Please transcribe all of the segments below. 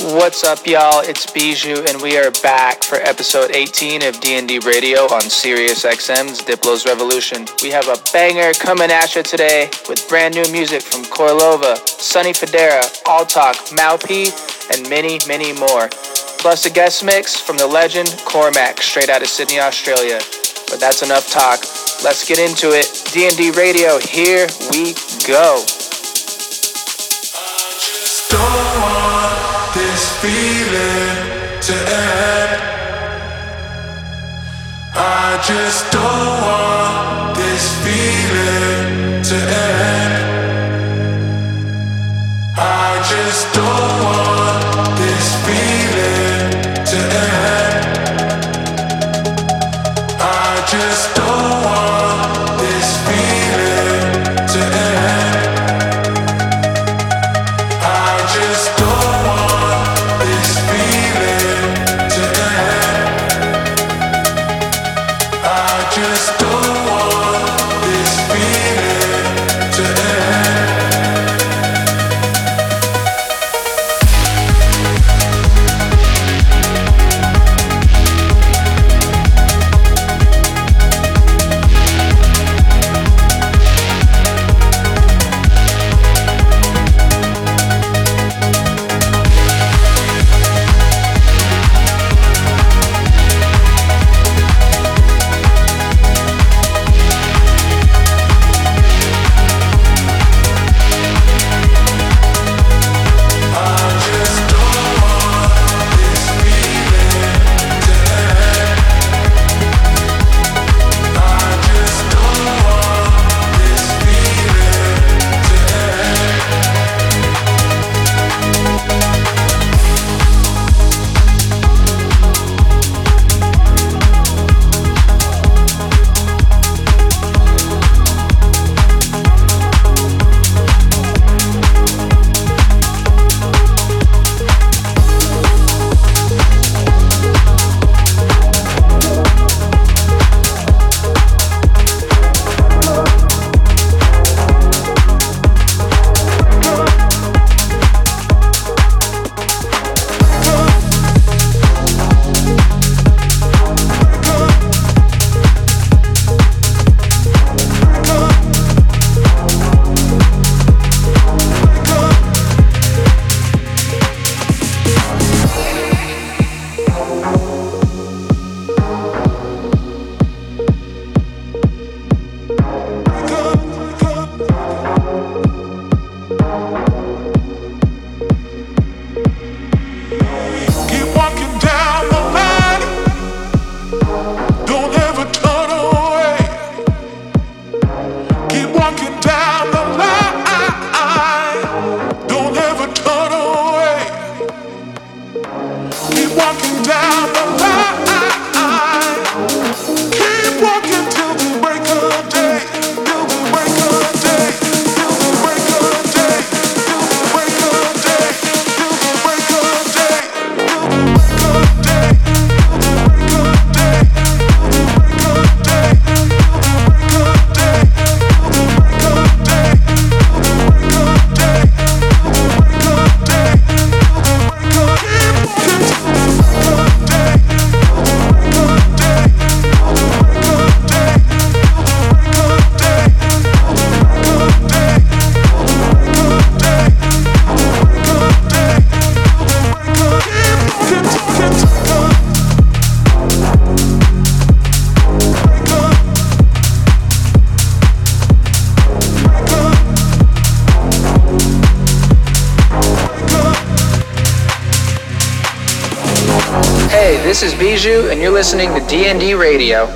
What's up, y'all? It's Bijou, and we are back for episode 18 of D&D Radio on Sirius XM's Diplo's Revolution. We have a banger coming at you today with brand new music from Korolova, Sonny Fodera, All Talk, and many, many more. Plus a guest mix from the legend Cormac, straight out of Sydney, Australia. But that's enough talk. Let's get into it. D&D Radio, here we go. I just don't want this feeling to end. I just don't want and you're listening to D&D Radio.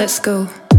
Let's go.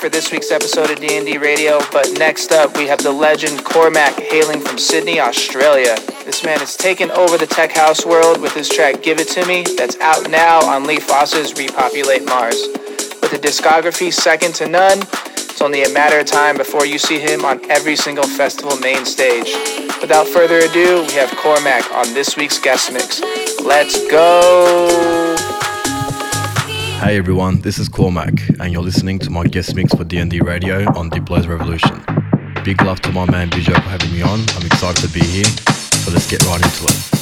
For this week's episode of D&D Radio. But next up, we have the legend Cormac hailing from Sydney, Australia. This man has taken over the tech house world with his track Give It To Me that's out now on Lee Foss's Repopulate Mars. With a discography second to none, it's only a matter of time before you see him on every single festival main stage. Without further ado, we have Cormac on this week's guest mix. Let's go! Hey everyone, this is Cormac, and you're listening to my guest mix for D&D Radio on Diplo's Revolution. Big love to my man Bijou for having me on. I'm excited to be here, so let's get right into it.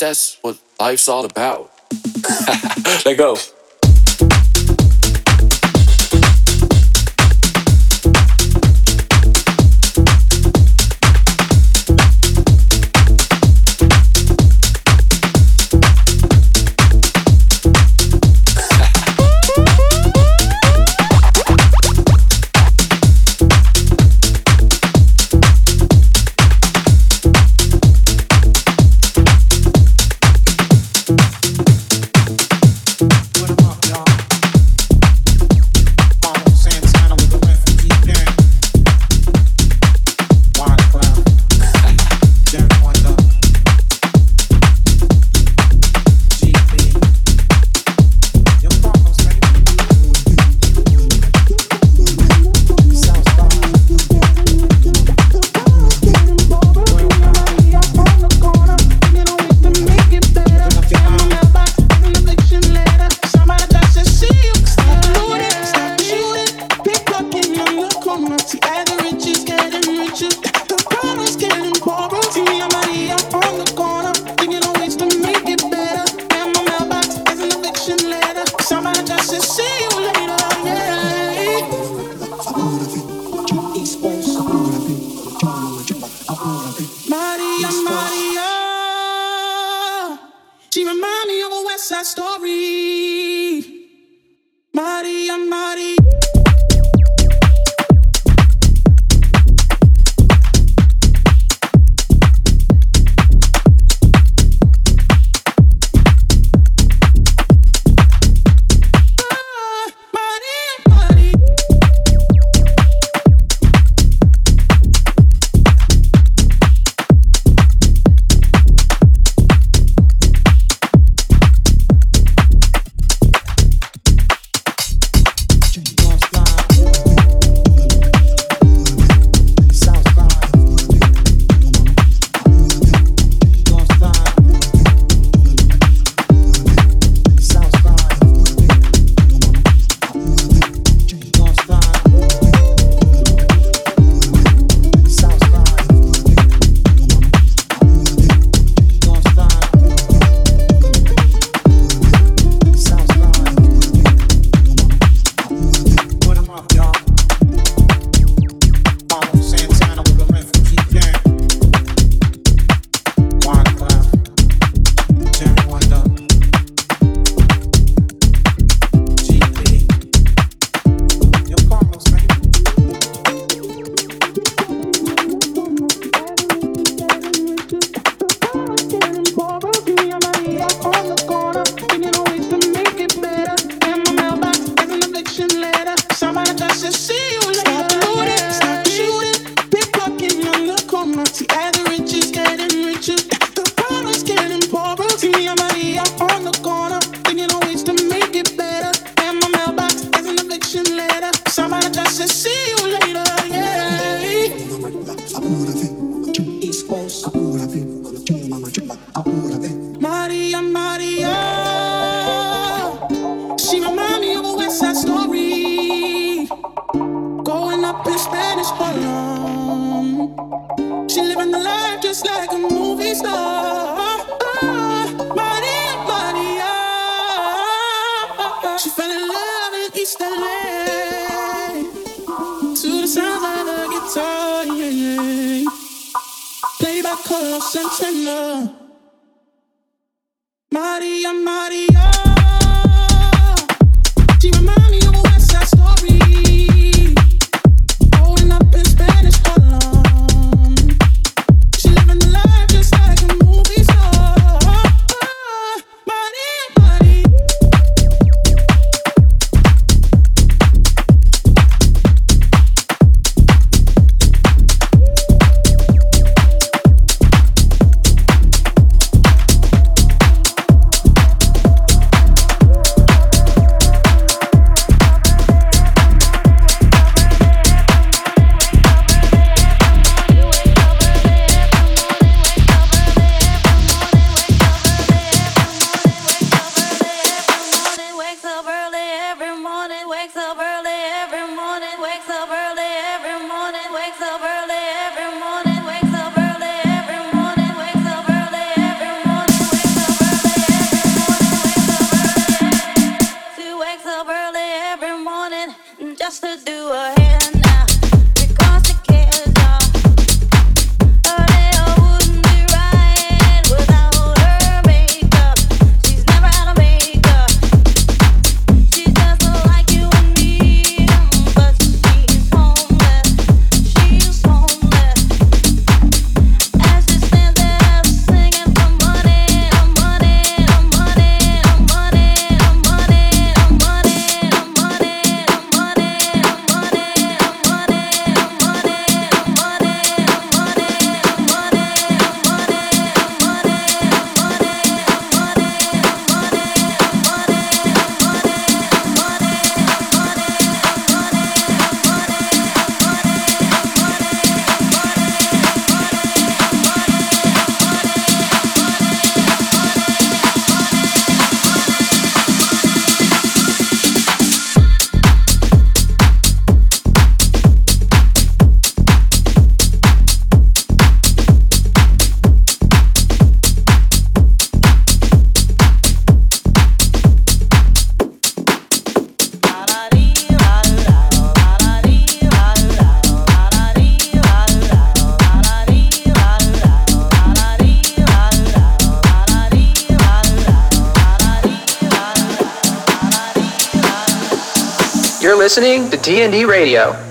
That's what life's all about. Let go. Listening to D&D Radio.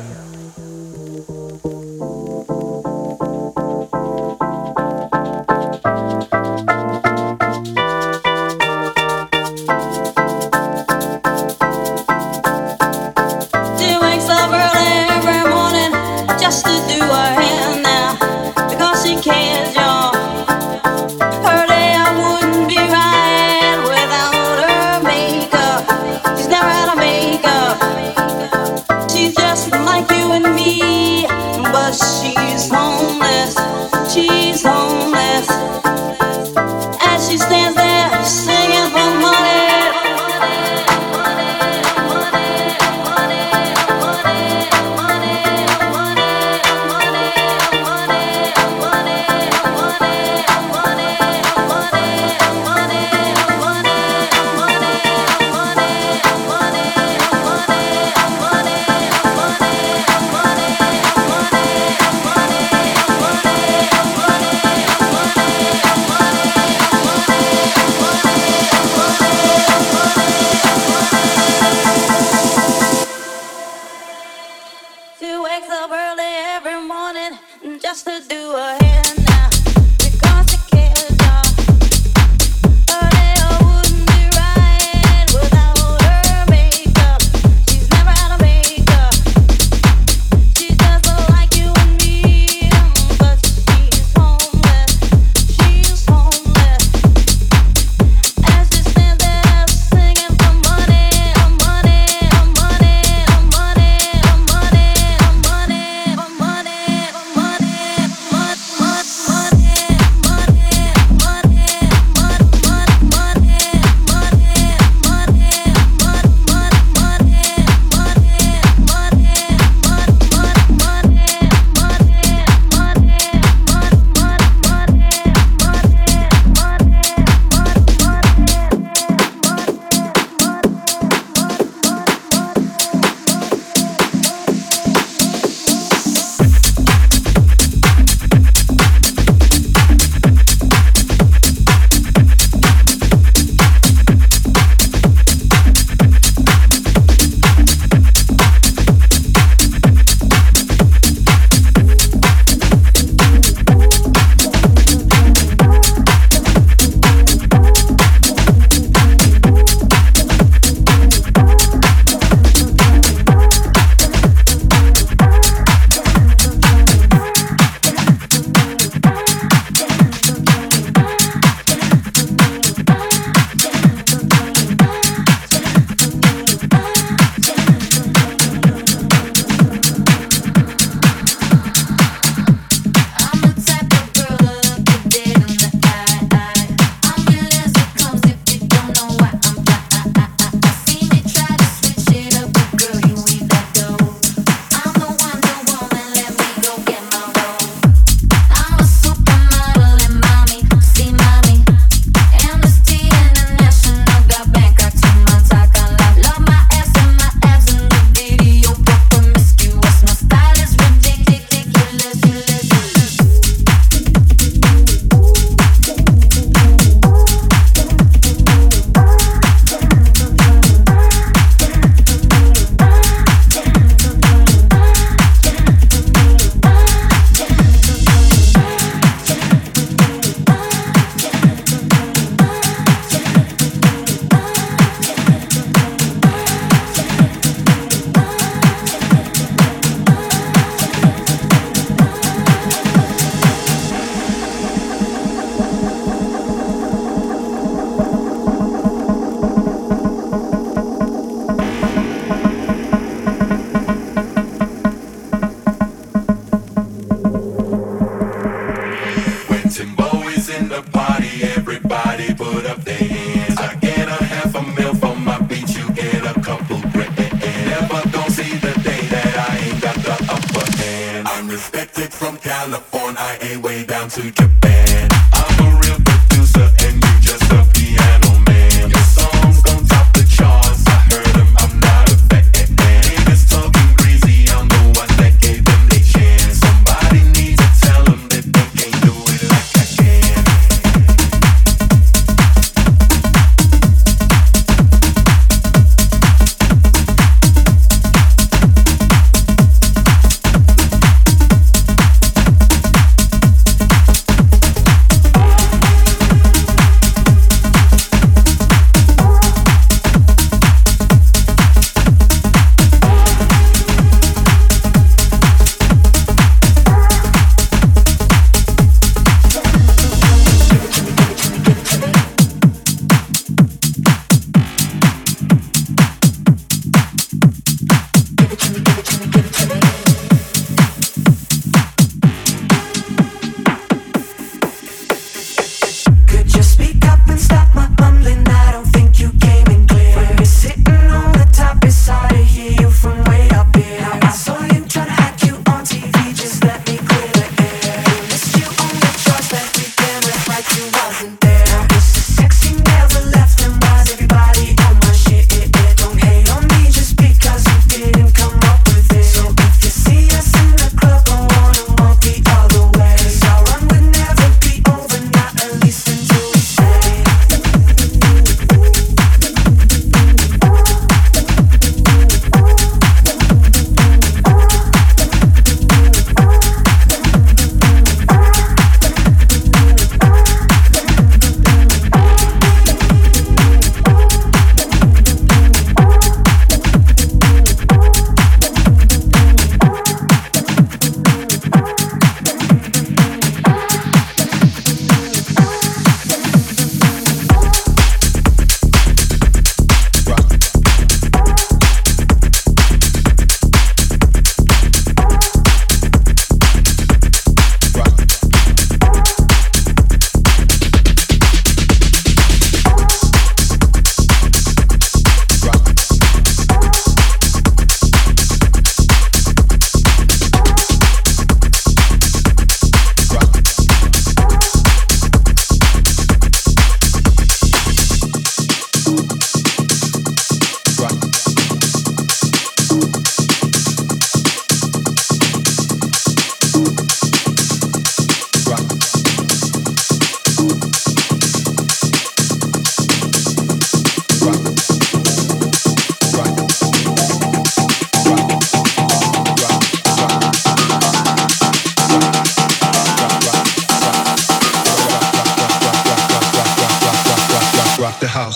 just be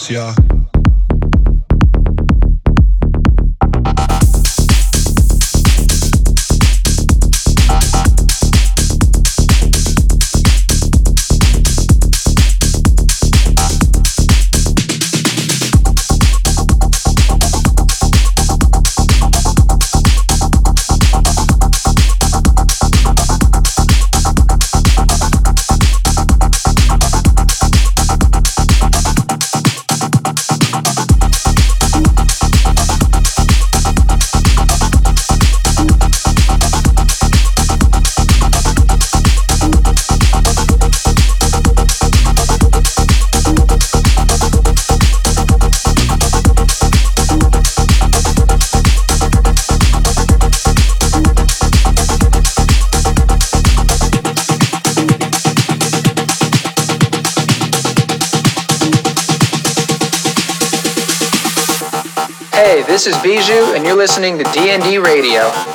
This listening to DND Radio.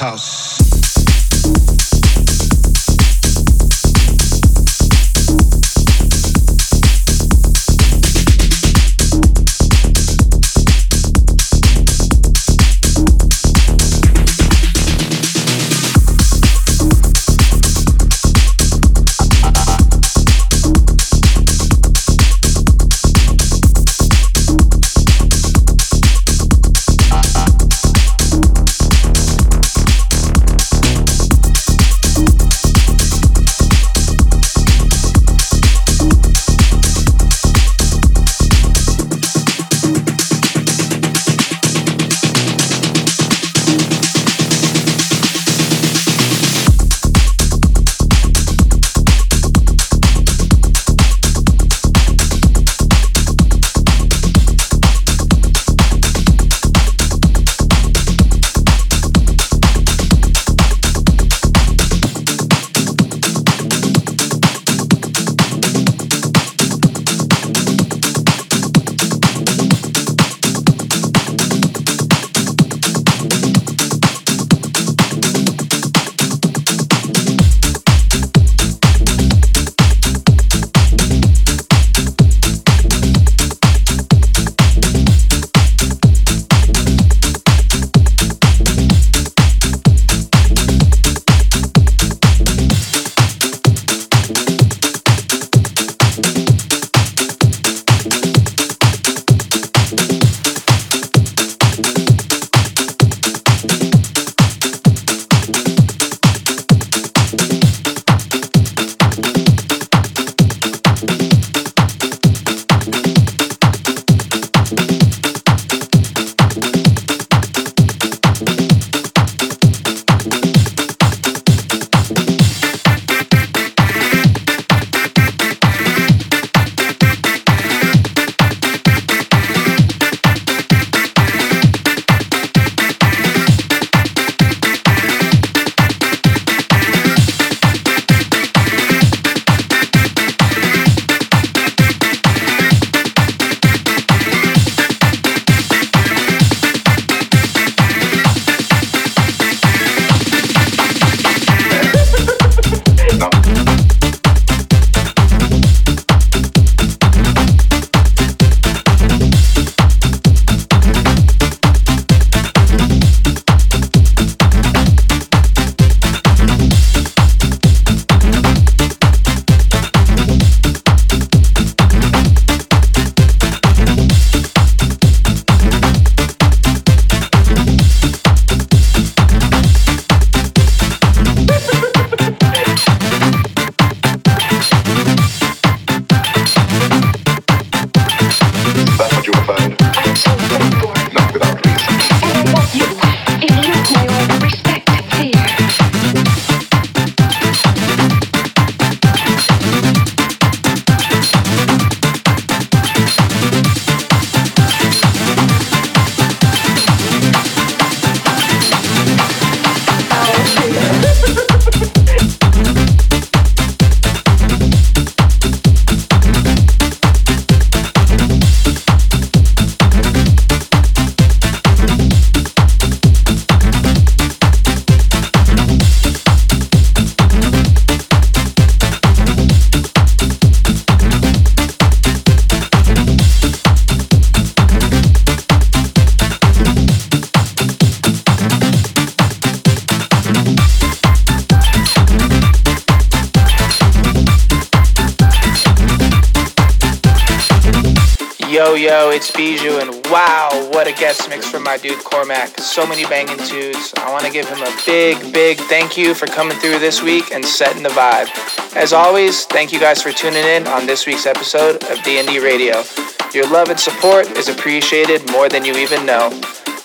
House. A guest mix from my dude Cormac. So many banging tunes. I want to give him a big, big thank you for coming through this week and setting the vibe. As always, thank you guys for tuning in on this week's episode of D&D Radio. Your love and support is appreciated more than you even know.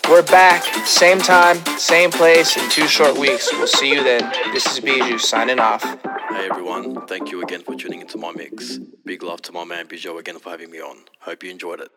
We're back, same time, same place, in two short weeks. We'll see you then. This is Bijou signing off. Hey everyone, thank you again for tuning into my mix. Big love to my man Bijou again for having me on. Hope you enjoyed it.